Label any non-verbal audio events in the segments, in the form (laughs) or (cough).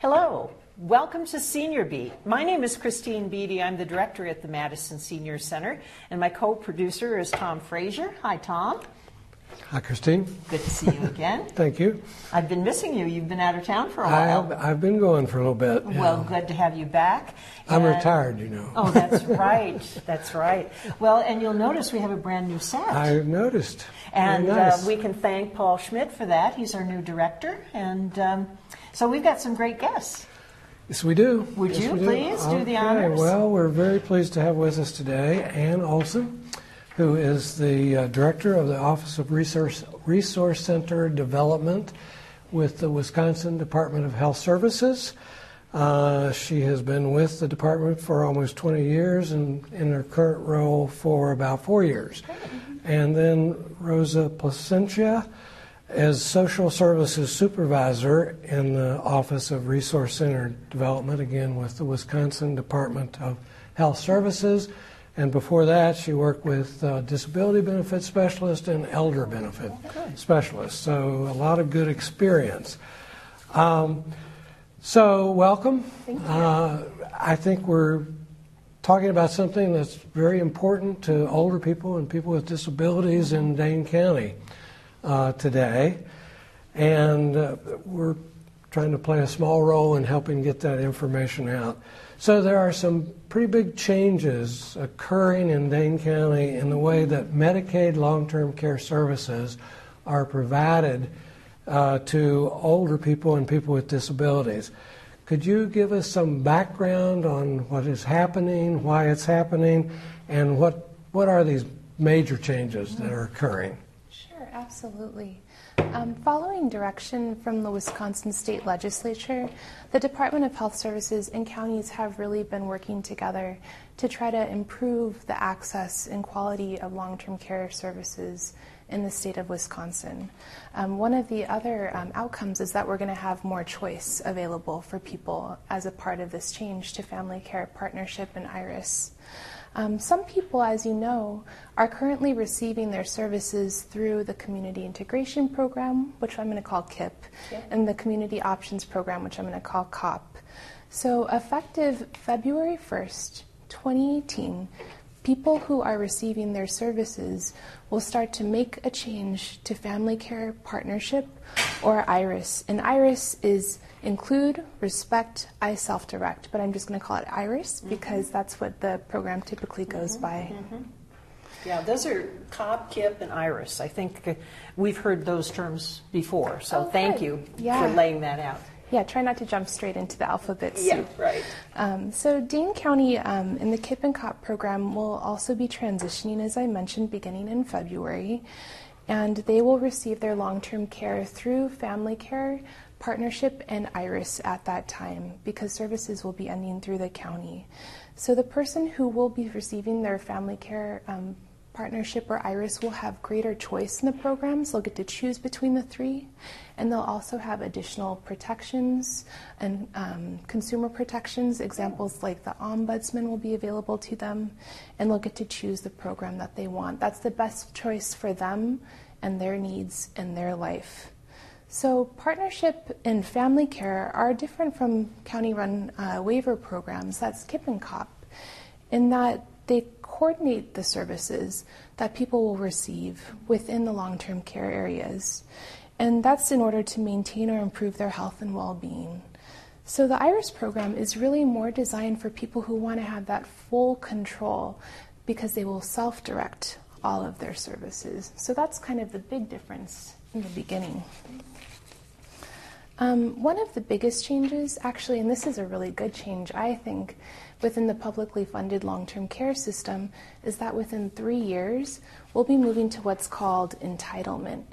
Hello. Welcome to Senior Beat. My name is Christine Beatty. I'm the director at the Madison Senior Center, and my co-producer is Tom Frazier. Hi, Tom. Hi, Christine. Good to see you again. (laughs) Thank you. I've been missing you. You've been out of town for a while. I've, I've been going for a little bit. Well, good to have you back. I'm and, retired, you know. Oh, that's (laughs) right. That's right. Well, and you'll notice we have a brand new set. I've noticed. And nice. uh, we can thank Paul Schmidt for that. He's our new director. And um, so we've got some great guests. Yes, we do. Would yes, you do. please do, okay. the honors? Well, we're very pleased to have with us today Anne Olson who is the uh, director of the Office of Resource, Resource Center Development with the Wisconsin Department of Health Services. Uh, she has been with the department for almost 20 years and in her current role for about four years. And then Rosa Plasencia as Social Services Supervisor in the Office of Resource Center Development, again with the Wisconsin Department of Health Services. And before that, she worked with uh, disability benefit specialist and elder benefit okay. specialist. So a lot of good experience. Um, so welcome. Thank Uh, I think we're talking about something that's very important to older people and people with disabilities in Dane County uh, today. And uh, we're trying to play a small role in helping get that information out. So there are some pretty big changes occurring in Dane County in the way that Medicaid long term care services are provided uh, to older people and people with disabilities. Could you give us some background on what is happening, why it's happening, and what, what are these major changes that are occurring? Sure, absolutely. Um, following direction from the Wisconsin State Legislature, the Department of Health Services and counties have really been working together to try to improve the access and quality of long term care services in the state of Wisconsin. Um, one of the other um, outcomes is that we're going to have more choice available for people as a part of this change to Family Care Partnership and IRIS. Um, some people, as you know, are currently receiving their services through the Community Integration Program, which I'm going to call KIP, yeah. and the Community Options Program, which I'm going to call COP. So, effective February 1st, 2018, people who are receiving their services will start to make a change to Family Care Partnership or IRIS. And IRIS is include, respect, I self direct, but I'm just going to call it IRIS mm-hmm. because that's what the program typically goes mm-hmm. by. Mm-hmm. Yeah, those are COP, KIP, and IRIS. I think we've heard those terms before, so oh, thank good. you yeah. for laying that out. Yeah, try not to jump straight into the alphabet soup. Yeah, right. Um, so Dane County um, in the KIP and COP program will also be transitioning, as I mentioned, beginning in February. And they will receive their long term care through family care, partnership, and IRIS at that time because services will be ending through the county. So the person who will be receiving their family care um, partnership or IRIS will have greater choice in the programs. They'll get to choose between the three, and they'll also have additional protections and um, consumer protections. Examples like the ombudsman will be available to them, and they'll get to choose the program that they want. That's the best choice for them and their needs and their life. So, partnership and family care are different from county run uh, waiver programs, that's KIP and COP, in that they coordinate the services that people will receive within the long term care areas. And that's in order to maintain or improve their health and well being. So, the IRIS program is really more designed for people who want to have that full control because they will self direct all of their services. So, that's kind of the big difference in the beginning. Um, one of the biggest changes, actually, and this is a really good change, I think, within the publicly funded long term care system, is that within three years, we'll be moving to what's called entitlement.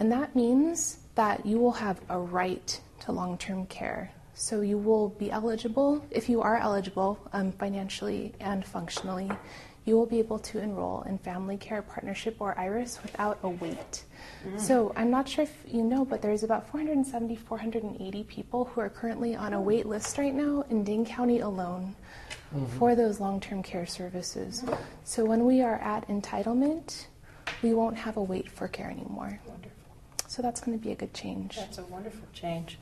And that means that you will have a right to long term care. So you will be eligible, if you are eligible um, financially and functionally, you will be able to enroll in Family Care Partnership or IRIS without a wait. Mm. So I'm not sure if you know, but there's about 470, 480 people who are currently on a wait list right now in Dane County alone mm-hmm. for those long-term care services. So when we are at entitlement, we won't have a wait for care anymore. Wonderful. So that's going to be a good change. That's a wonderful change.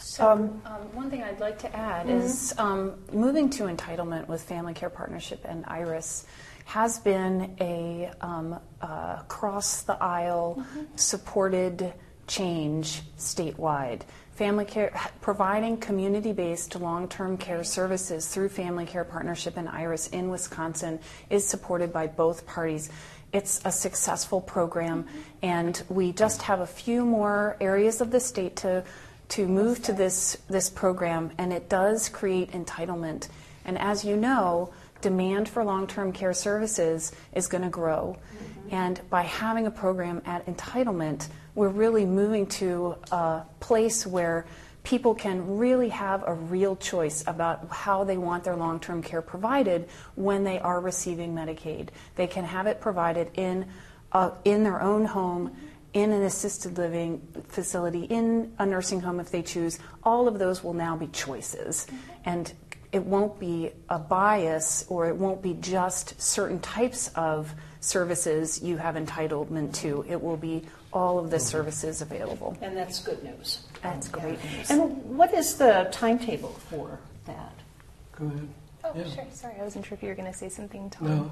So, um, um, one thing I'd like to add mm-hmm. is um, moving to entitlement with Family Care Partnership and IRIS has been a um, uh, cross the aisle mm-hmm. supported change statewide. Family care, providing community based long term care services through Family Care Partnership and IRIS in Wisconsin is supported by both parties. It's a successful program, mm-hmm. and we just have a few more areas of the state to to move to this, this program, and it does create entitlement. And as you know, demand for long term care services is going to grow. Mm-hmm. And by having a program at entitlement, we're really moving to a place where people can really have a real choice about how they want their long term care provided when they are receiving Medicaid. They can have it provided in, uh, in their own home in an assisted living facility, in a nursing home if they choose, all of those will now be choices. And it won't be a bias or it won't be just certain types of services you have entitlement to. It will be all of the mm-hmm. services available. And that's good news. That's great yeah. news. And what is the timetable for that? Go ahead. Oh, yeah. sure. Sorry, I wasn't sure if you were going to say something, Tom. No.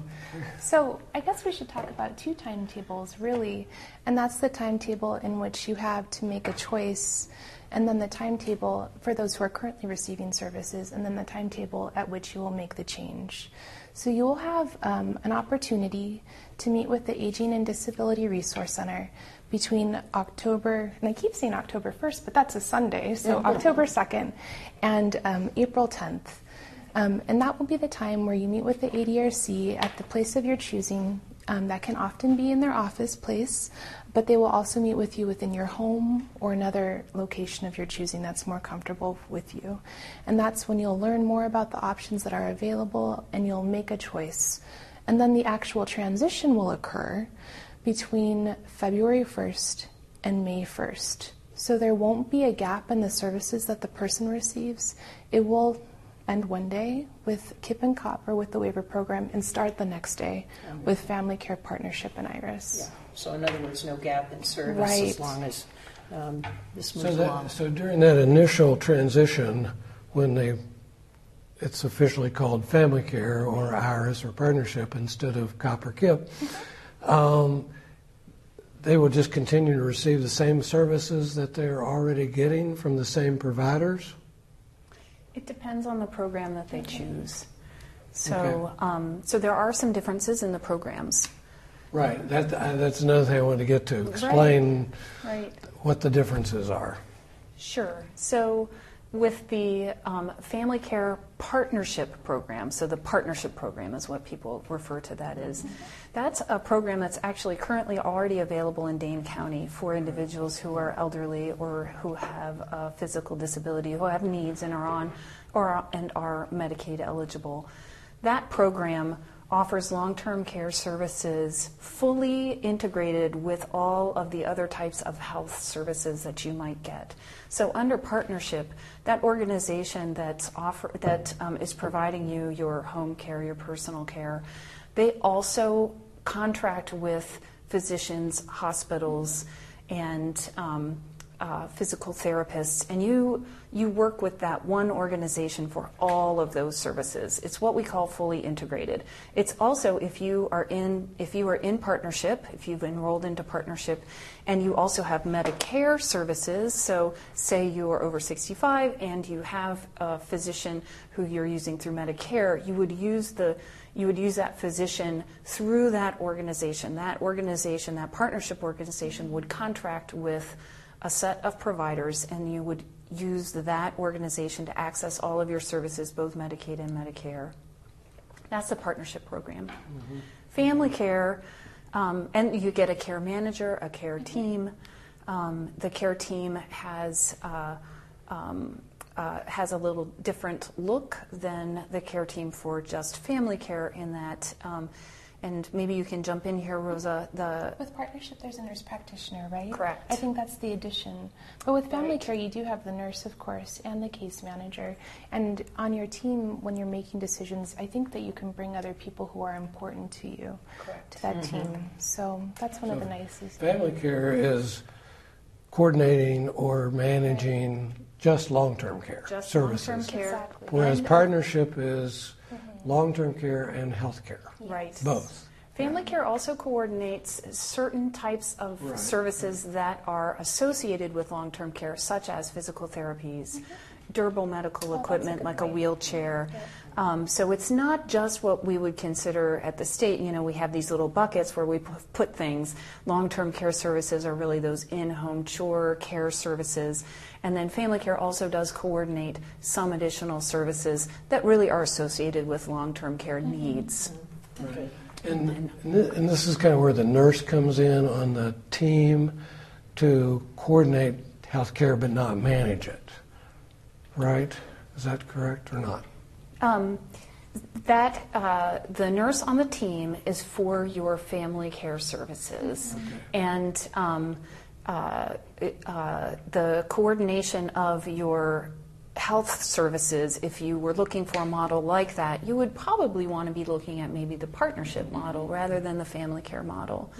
so I guess we should talk about two timetables, really. And that's the timetable in which you have to make a choice, and then the timetable for those who are currently receiving services, and then the timetable at which you will make the change. So you will have um, an opportunity to meet with the Aging and Disability Resource Center between October, and I keep saying October 1st, but that's a Sunday, so October 2nd and um, April 10th. Um, and that will be the time where you meet with the ADRC at the place of your choosing. Um, that can often be in their office place, but they will also meet with you within your home or another location of your choosing that's more comfortable with you. And that's when you'll learn more about the options that are available and you'll make a choice. And then the actual transition will occur between February 1st and May 1st. So there won't be a gap in the services that the person receives. It will end one day with KIP and Copper with the waiver program and start the next day mm-hmm. with Family Care Partnership and IRIS. Yeah. So in other words, no gap in service right. as long as um, this moves so that, along. So during that initial transition, when they it's officially called Family Care or IRIS or Partnership instead of copper or KIP. Mm-hmm. Um, they will just continue to receive the same services that they're already getting from the same providers? It depends on the program that they choose. So, okay. um, so there are some differences in the programs. Right. That, uh, that's another thing I wanted to get to. Explain right. Right. what the differences are. Sure. So, with the um, family care partnership program, so the partnership program is what people refer to that as. That's a program that's actually currently already available in Dane County for individuals who are elderly or who have a physical disability, who have needs and are on or and are Medicaid eligible. That program offers long term care services fully integrated with all of the other types of health services that you might get. So, under partnership, that organization that's offer, that um, is providing you your home care, your personal care, they also contract with physicians, hospitals, and um, uh, physical therapists, and you you work with that one organization for all of those services. It's what we call fully integrated. It's also if you are in if you are in partnership, if you've enrolled into partnership, and you also have Medicare services. So say you are over 65 and you have a physician who you're using through Medicare, you would use the you would use that physician through that organization. That organization, that partnership organization, would contract with a set of providers, and you would use that organization to access all of your services, both Medicaid and Medicare. That's the partnership program. Mm-hmm. Family care, um, and you get a care manager, a care mm-hmm. team. Um, the care team has uh, um, uh, has a little different look than the care team for just family care in that um, and maybe you can jump in here, Rosa. The with partnership, there's a nurse practitioner, right? Correct. I think that's the addition. But with family right. care, you do have the nurse, of course, and the case manager. And on your team, when you're making decisions, I think that you can bring other people who are important to you Correct. to that mm-hmm. team. So that's one so of the nicest. Family care is coordinating or managing just long-term care Just services. long-term care. Exactly. Whereas And- partnership is long-term care and health care, Right. both. Family care also coordinates certain types of Right. services that are associated with long term care, such as physical therapies, mm-hmm. durable medical Oh, that's a equipment good like a point. wheelchair. Um, so it's not just what we would consider at the state. You know, we have these little buckets where we put things. Long term care services are really those in home chore care services. And then family care also does coordinate some additional services that really are associated with long term care needs. And, and and this is kind of where the nurse comes in on the team to coordinate health care but not manage it, right? Is that correct or not? Um, that uh, the nurse on the team is for your family care services, and um, uh, uh, the coordination of your health services. If you were looking for a model like that, you would probably want to be looking at maybe the partnership model rather than the family care model.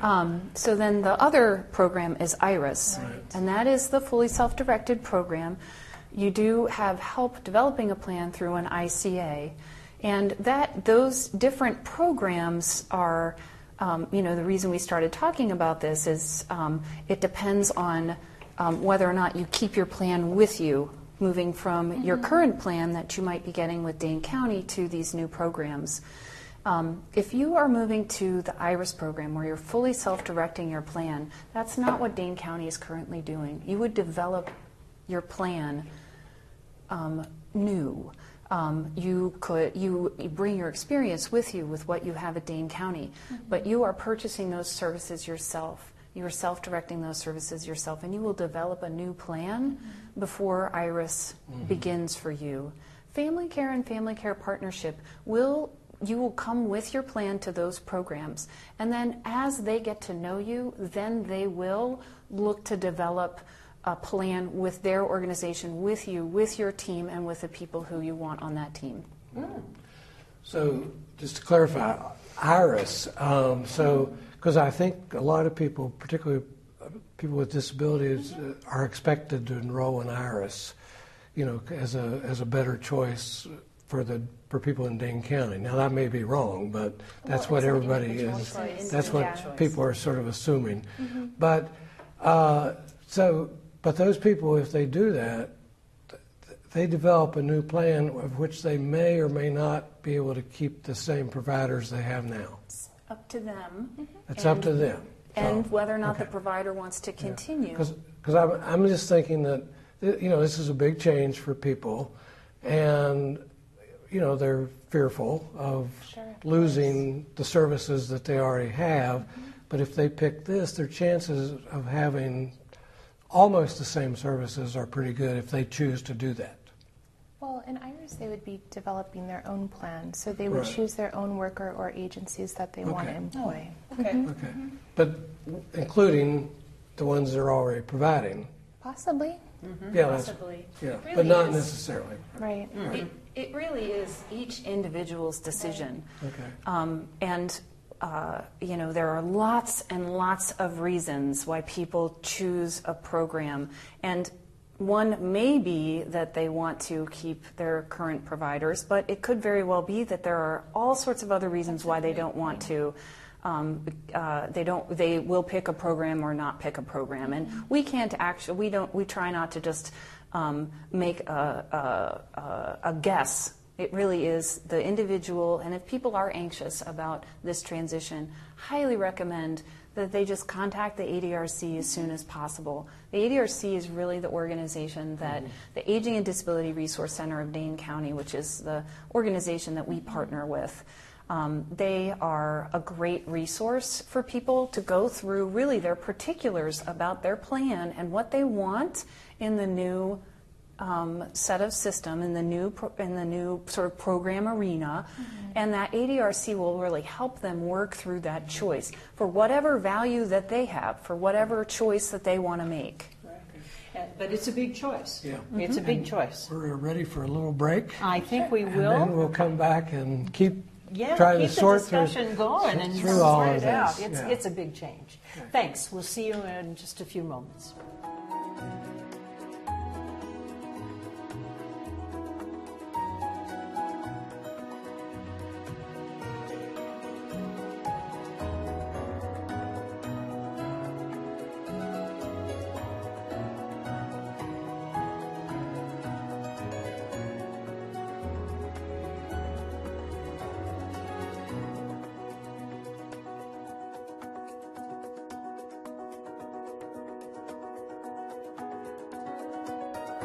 Um, so then the other program is IRIS, and that is the fully self-directed program. You do have help developing a plan through an ICA, and that those different programs are, um, you know, the reason we started talking about this is um, it depends on um, whether or not you keep your plan with you, moving from your current plan that you might be getting with Dane County to these new programs. Um, if you are moving to the IRIS program where you're fully self directing your plan, that's not what Dane County is currently doing. You would develop your plan um, new. Um, you could you, you bring your experience with you with what you have at Dane County, but you are purchasing those services yourself. You are self-directing those services yourself, and you will develop a new plan before IRIS begins for you. Family care and family care partnership will you will come with your plan to those programs, and then as they get to know you, then they will look to develop a plan with their organization, with you, with your team, and with the people who you want on that team. So, just to clarify, IRIS, um, so, because I think a lot of people, particularly uh, people with disabilities, uh, are expected to enroll in IRIS, you know, as a, as a better choice for the, for people in Dane County. Now, that may be wrong, but that's what everybody is, that's what people are sort of assuming. But, uh, so, but those people, if they do that, they develop a new plan of which they may or may not be able to keep the same providers they have now. It's up to them. Mm-hmm. It's up to them. And So, whether or not the provider wants to continue. Because I'm, I'm just thinking that, you know, this is a big change for people, and, you know, they're fearful of Sure, of losing the services that they already have. Mm-hmm. But if they pick this, their chances of having almost the same services are pretty good if they choose to do that. Well, in IRIS, they would be developing their own plan, so they would Right. choose their own worker or agencies that they want to Okay. employ. Okay. Okay. But including the ones they're already providing. Possibly, Yeah, that's, Possibly. yeah, It but not is- necessarily. right. It, it really is each individual's decision. Okay. Um, and, uh, you know, there are lots and lots of reasons why people choose a program. And one may be that they want to keep their current providers, but it could very well be that there are all sorts of other reasons why they don't want to. Um, uh, they don't. They will pick a program or not pick a program, and we can't actually. We don't. We try not to just um, make a, a, a, a guess it really is the individual, and if people are anxious about this transition, highly recommend that they just contact the ADRC as soon as possible. The ADRC is really the organization that the Aging and Disability Resource Center of Dane County, which is the organization that we partner with, um, they are a great resource for people to go through really their particulars about their plan and what they want in the new um, set of system in the new pro- in the new sort of program arena, and that ADRC will really help them work through that choice for whatever value that they have, for whatever choice that they want to make. But it's a big choice. Yeah. It's a big choice. We're ready for a little break. I think we And then we'll come back and keep Yeah, trying keep to the sort through, discussion going and through all sort of it out. It's, Yeah. it's a big change. Thanks. We'll see you in just a few moments.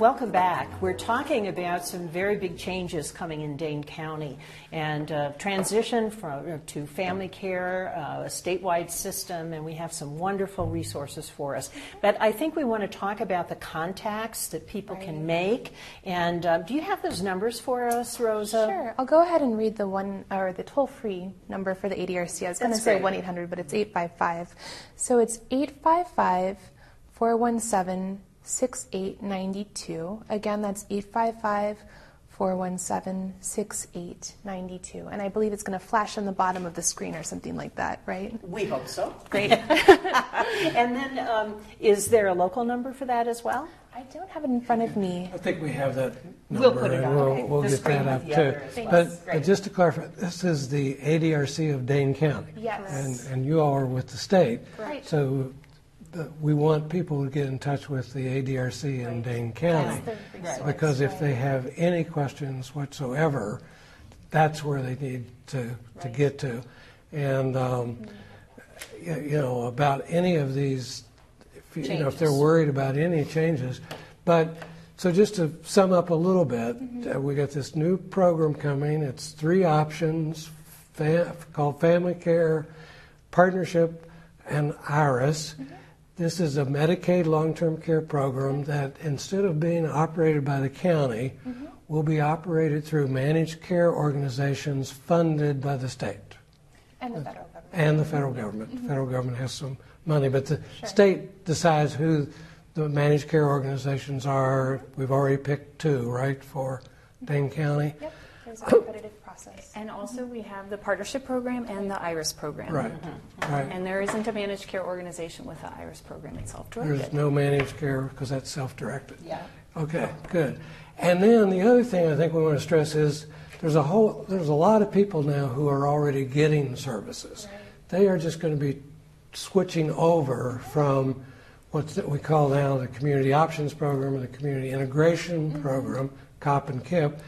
Welcome back. We're talking about some very big changes coming in Dane County and uh, transition from, uh, to family care, uh, a statewide system, and we have some wonderful resources for us. But I think we want to talk about the contacts that people right. can make. And uh, do you have those numbers for us, Rosa? Sure. I'll go ahead and read the one or the toll free number for the ADRC. I was going to say 1 800, but it's 855. So it's 855 417 6892. Again, that's 855 417 6892. And I believe it's going to flash on the bottom of the screen or something like that, right? We hope so. Great. (laughs) (laughs) and then, um, is there a local number for that as well? I don't have it in front of me. I think we have that number. We'll put it on. We'll, okay. we'll get that up too. But, but, just to clarify, this is the ADRC of Dane County. Yes. And, and you all are with the state. Right. So we want people to get in touch with the ADRC in Dane County. Because if they have any questions whatsoever, that's where they need to, to get to. And, um, you know, about any of these, if, you know, if they're worried about any changes. But, so just to sum up a little bit, mm-hmm. uh, we got this new program coming. It's three options fa- called Family Care, Partnership, and IRIS. Mm-hmm. This is a Medicaid long term care program that instead of being operated by the county, mm-hmm. will be operated through managed care organizations funded by the state. And the federal government. And the federal government. Mm-hmm. The federal government has some money, but the sure. state decides who the managed care organizations are. We've already picked two, right, for Dane County. Yep, there's a competitive process. And also we have the partnership program and the IRIS program. Right. Mm-hmm. right. And there isn't a managed care organization with the IRIS program. It's self-directed. There's no managed care because that's self-directed. Yeah. Okay, good. And then the other thing I think we want to stress is there's a whole there's a lot of people now who are already getting services. Right. They are just going to be switching over from what we call now the community options program or the community integration mm-hmm. program, COP and KIP,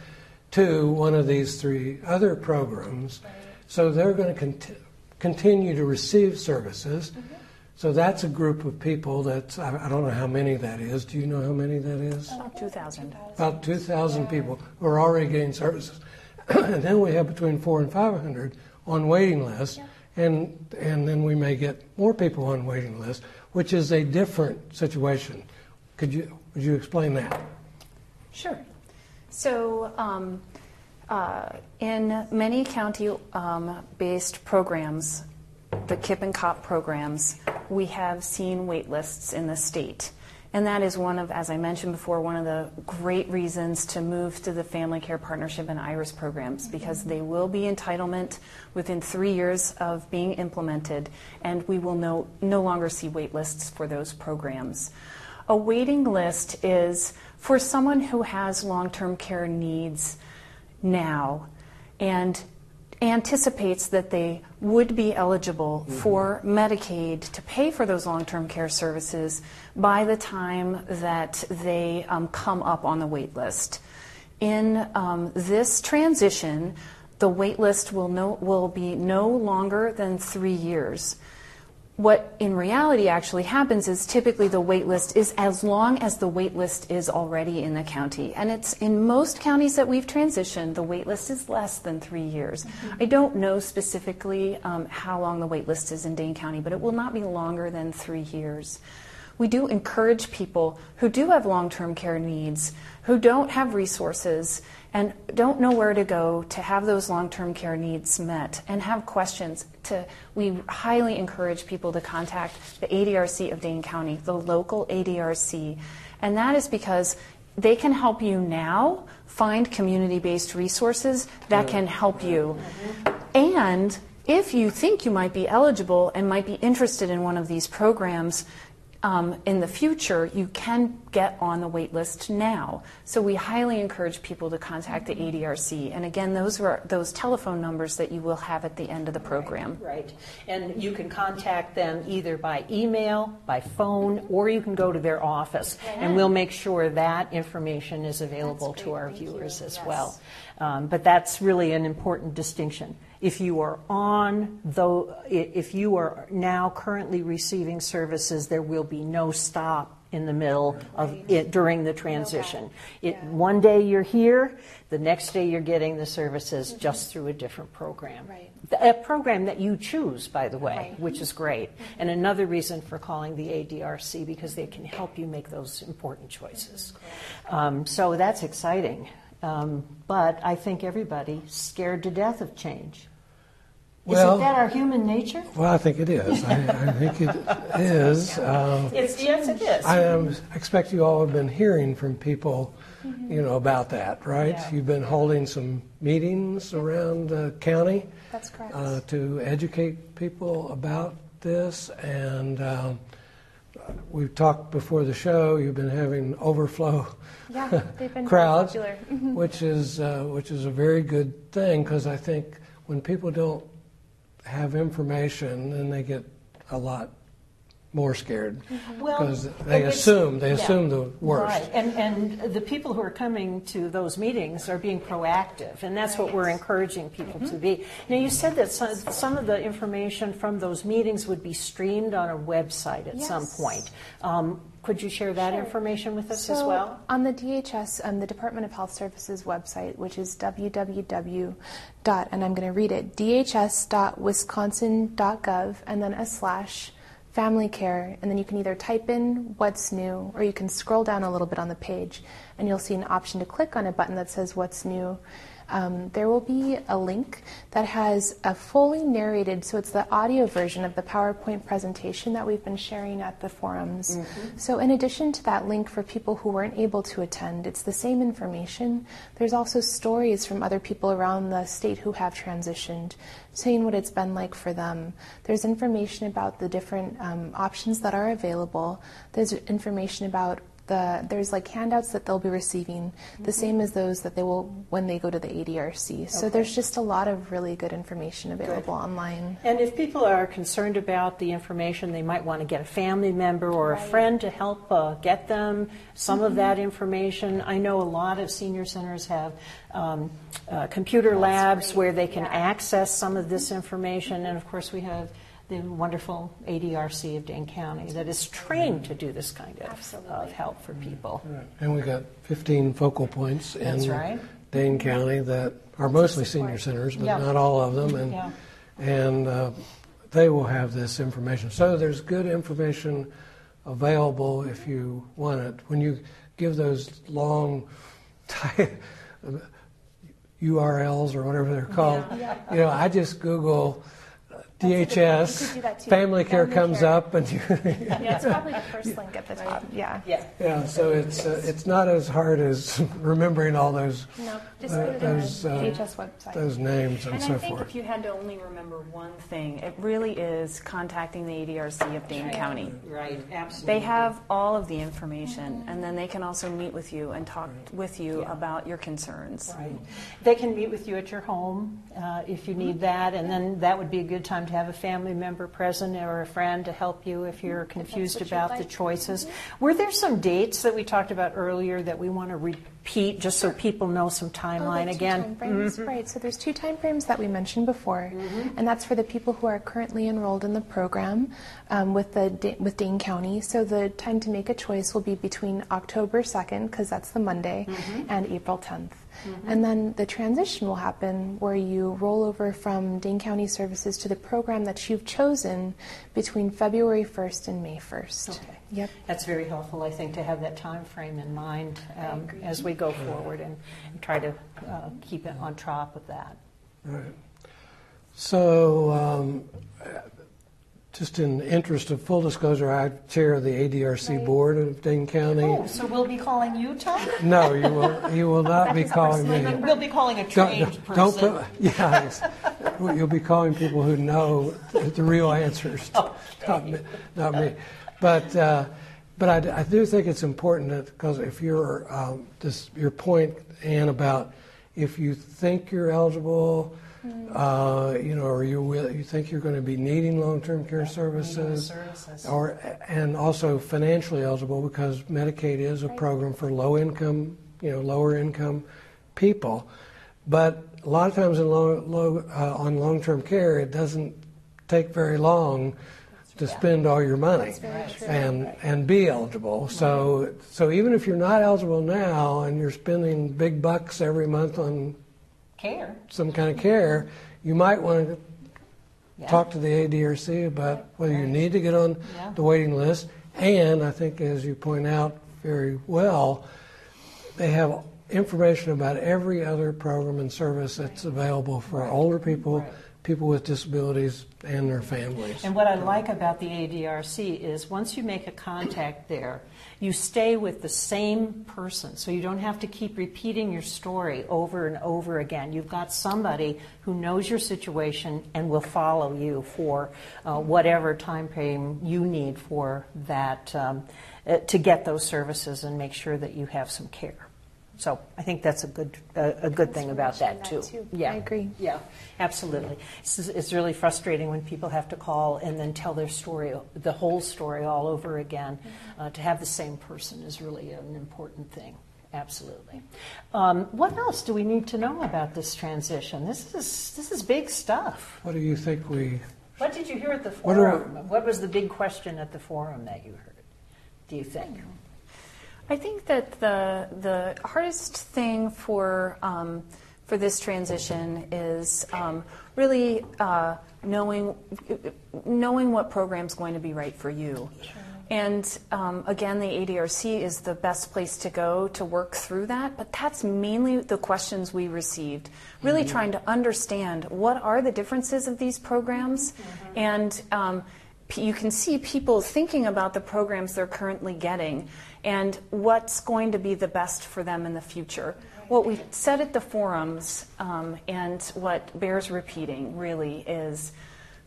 to one of these three other programs. So they're going to cont- continue to receive services. Mm-hmm. So that's a group of people that's, I, I, don't know how many that is. Do you know how many that is? About 2,000. About 2,000 yeah. people who are already getting services. (clears throat) and then we have between four and 500 on waiting lists. Yeah. And, and then we may get more people on waiting lists, which is a different situation. Could you, would you explain that? Sure. So, um, uh, in many county um, based programs, the KIP and COP programs, we have seen wait lists in the state. And that is one of, as I mentioned before, one of the great reasons to move to the Family Care Partnership and IRIS programs because they will be entitlement within three years of being implemented, and we will no, no longer see wait lists for those programs. A waiting list is for someone who has long term care needs now and anticipates that they would be eligible mm-hmm. for Medicaid to pay for those long term care services by the time that they um, come up on the wait list. In um, this transition, the wait list will, no, will be no longer than three years what in reality actually happens is typically the wait list is as long as the wait list is already in the county. And it's in most counties that we've transitioned, the wait list is less than three years. Mm-hmm. I don't know specifically um, how long the wait list is in Dane County, but it will not be longer than three years. We do encourage people who do have long term care needs, who don't have resources, and don't know where to go to have those long term care needs met and have questions. To, we highly encourage people to contact the ADRC of Dane County, the local ADRC. And that is because they can help you now find community based resources that can help you. And if you think you might be eligible and might be interested in one of these programs, um, in the future, you can get on the wait list now. So we highly encourage people to contact the ADRC. And again, those are those telephone numbers that you will have at the end of the program. Right. And you can contact them either by email, by phone, or you can go to their office. And we'll make sure that information is available to our viewers as well. Um, but that's really an important distinction. If you are on, though, if you are now currently receiving services, there will be no stop in the middle of it during the transition. It, one day you're here, the next day you're getting the services just through a different program. Right. A program that you choose, by the way, which is great. And another reason for calling the ADRC because they can help you make those important choices. Um, so that's exciting. Um, but I think everybody's scared to death of change. Well- Isn't that our human nature? Well, I think it is. I, I think it is. (laughs) Um, It's, yes, it is. I um, expect you all have been hearing from people, you know, about that, right? Yeah. You've been holding some meetings around the county That's correct. uh, to educate people about this, and um, we've talked before the show. You've been having overflow yeah, they've (laughs) been very crowds, popular. which is uh, which is a very good thing because I think when people don't have information, and they get a lot more scared Well, because they assume they yeah. assume the worst. Right, and, and the people who are coming to those meetings are being proactive, and that's what we're encouraging people Mm-hmm. to be. Now, you said that some, some of the information from those meetings would be streamed on a website at some point. Um, could you share that information with us as well? On the DHS, um, the Department of Health Services website, which is www. dot, and I'm going to read it, dhs.wisconsin.gov, and then a slash family care, and then you can either type in what's new, or you can scroll down a little bit on the page, and you'll see an option to click on a button that says what's new. Um, there will be a link that has a fully narrated, so it's the audio version of the PowerPoint presentation that we've been sharing at the forums. So, in addition to that link for people who weren't able to attend, it's the same information. There's also stories from other people around the state who have transitioned, saying what it's been like for them. There's information about the different um, options that are available. There's information about the there's like handouts that they'll be receiving, the same as those that they will when they go to the ADRC. So there's just a lot of really good information available online. And if people are concerned about the information, they might want to get a family member or a friend to help uh, get them some Mm-hmm. of that information. I know a lot of senior centers have um, uh, computer labs where they can access some of this information, and of course, we have the wonderful ADRC of Dane County that is trained to do this kind of, of help for people. And we've got 15 focal points in right. Dane County that are mostly senior centers, but Yeah. not all of them. And Yeah. and uh, they will have this information. So there's good information available if you want it. When you give those long URLs (laughs) or whatever they're called, you know, I just Google You DHS, could do that too. family care Family comes care. up, and you, (laughs) Yeah, it's probably the first link at the top. Yeah. Yeah. yeah. So it's uh, it's not as hard as (laughs) remembering all those No, just Uh, go to those, the uh, DHS website. those names and, And so I think forth. if you had to only remember one thing, it really is contacting the ADRC of Dane County. Right, absolutely. They have all of the information, and then they can also meet with you and talk with you about your concerns. Right. They can meet with you at your home uh, if you need that, and then that would be a good time to have a family member present or a friend to help you if you're confused about the choices. Were there some dates that we talked about earlier that we want to repeat just so people know some Oh, timeline two again? timeframes, Right. So there's two timeframes that we mentioned before, and that's for the people who are currently enrolled in the program um, with the with Dane County. So the time to make a choice will be between October 2nd, because that's the Monday, and April 10th. And then the transition will happen where you roll over from Dane County services to the program that you've chosen between February 1st and May 1st. Okay. Yep. That's very helpful, I think, to have that time frame in mind um, as we go forward and, and try to uh, keep it on top of that. Right. So, um, just in interest of full disclosure, I chair the ADRC Right. board of Dane County. Oh, so we'll be calling you, Tom? No, you will. You will not be calling me. We'll be calling a Don't, trained don't, don't person. put, (laughs) yeah, you'll be calling people who know the real answers, not, me, not me. But, uh, but I, I do think it's important that because if you're um, this, your point, Anne, about if you think you're eligible, uh, you know, or you will, you think you're going to be needing long-term care services, services. or and also financially eligible because Medicaid is a program for low-income, you know, lower-income people. But a lot of times in low, low, uh, on long-term care, it doesn't take very long to spend all your money That's very true. and and be eligible. So so even if you're not eligible now and you're spending big bucks every month on Care. some kind of care, you might want to Yeah. talk to the ADRC about whether you need to get on Yeah. the waiting list. And I think, as you point out very well, they have information about every other program and service that's available for older people, Right. people with disabilities, and their families. And what I like about the ADRC is once you make a contact there, you stay with the same person. So you don't have to keep repeating your story over and over again. You've got somebody who knows your situation and will follow you for uh, whatever time frame you need for that um, uh, to get those services and make sure that you have some care. So I think that's a good uh, a good thing about that too. That too. Yeah, I agree. yeah, absolutely. It's, it's really frustrating when people have to call and then tell their story, the whole story all over again. Uh, to have the same person is really an important thing. Absolutely. Um, what else do we need to know about this transition? This is this is big stuff. What do you think we? What did you hear at the What do I- forum? What was the big question at the forum that you heard? Do you think? I think that the the hardest thing for um, for this transition is um, really uh, knowing knowing what program's going to be right for you. And um, again, the ADRC is the best place to go to work through that. But that's mainly the questions we received. Really trying to understand what are the differences of these programs, and um, you can see people thinking about the programs they're currently getting and what's going to be the best for them in the future. What we said at the forums um, and what bears repeating really is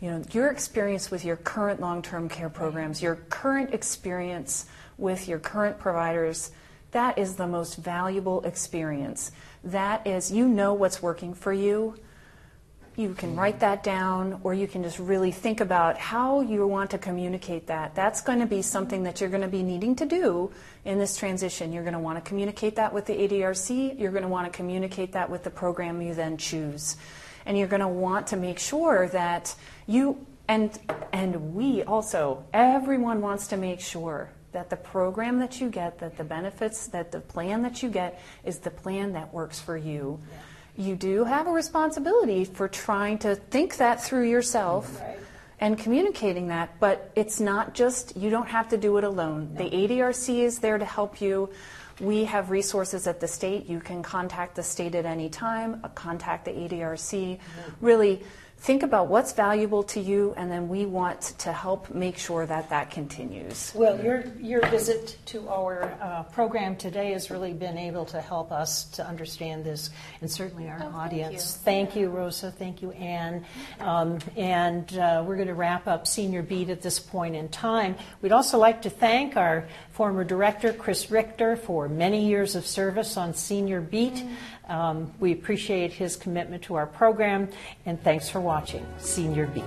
you know, your experience with your current long-term care programs, your current experience with your current providers, that is the most valuable experience. That is, you know what's working for you. You can write that down, or you can just really think about how you want to communicate that. That's going to be something that you're going to be needing to do in this transition. You're going to want to communicate that with the ADRC. You're going to want to communicate that with the program you then choose. And you're going to want to make sure that you and and we also everyone wants to make sure that the program that you get, that the benefits, that the plan that you get is the plan that works for you. You do have a responsibility for trying to think that through yourself and communicating that, but it's not just, you don't have to do it alone. The ADRC is there to help you. We have resources at the state. You can contact the state at any time, uh, contact the ADRC. Really think about what's valuable to you, and then we want to help make sure that that continues. Well, your, your visit to our uh, program today has really been able to help us to understand this, and certainly our Oh, thank audience. you. Thank you, Rosa. Thank you, Anne. Um, and uh, we're going to wrap up Senior Beat at this point in time. We'd also like to thank our former director, Chris Richter, for many years of service on Senior Beat. Um, we appreciate his commitment to our program, and thanks for watching Senior Beat.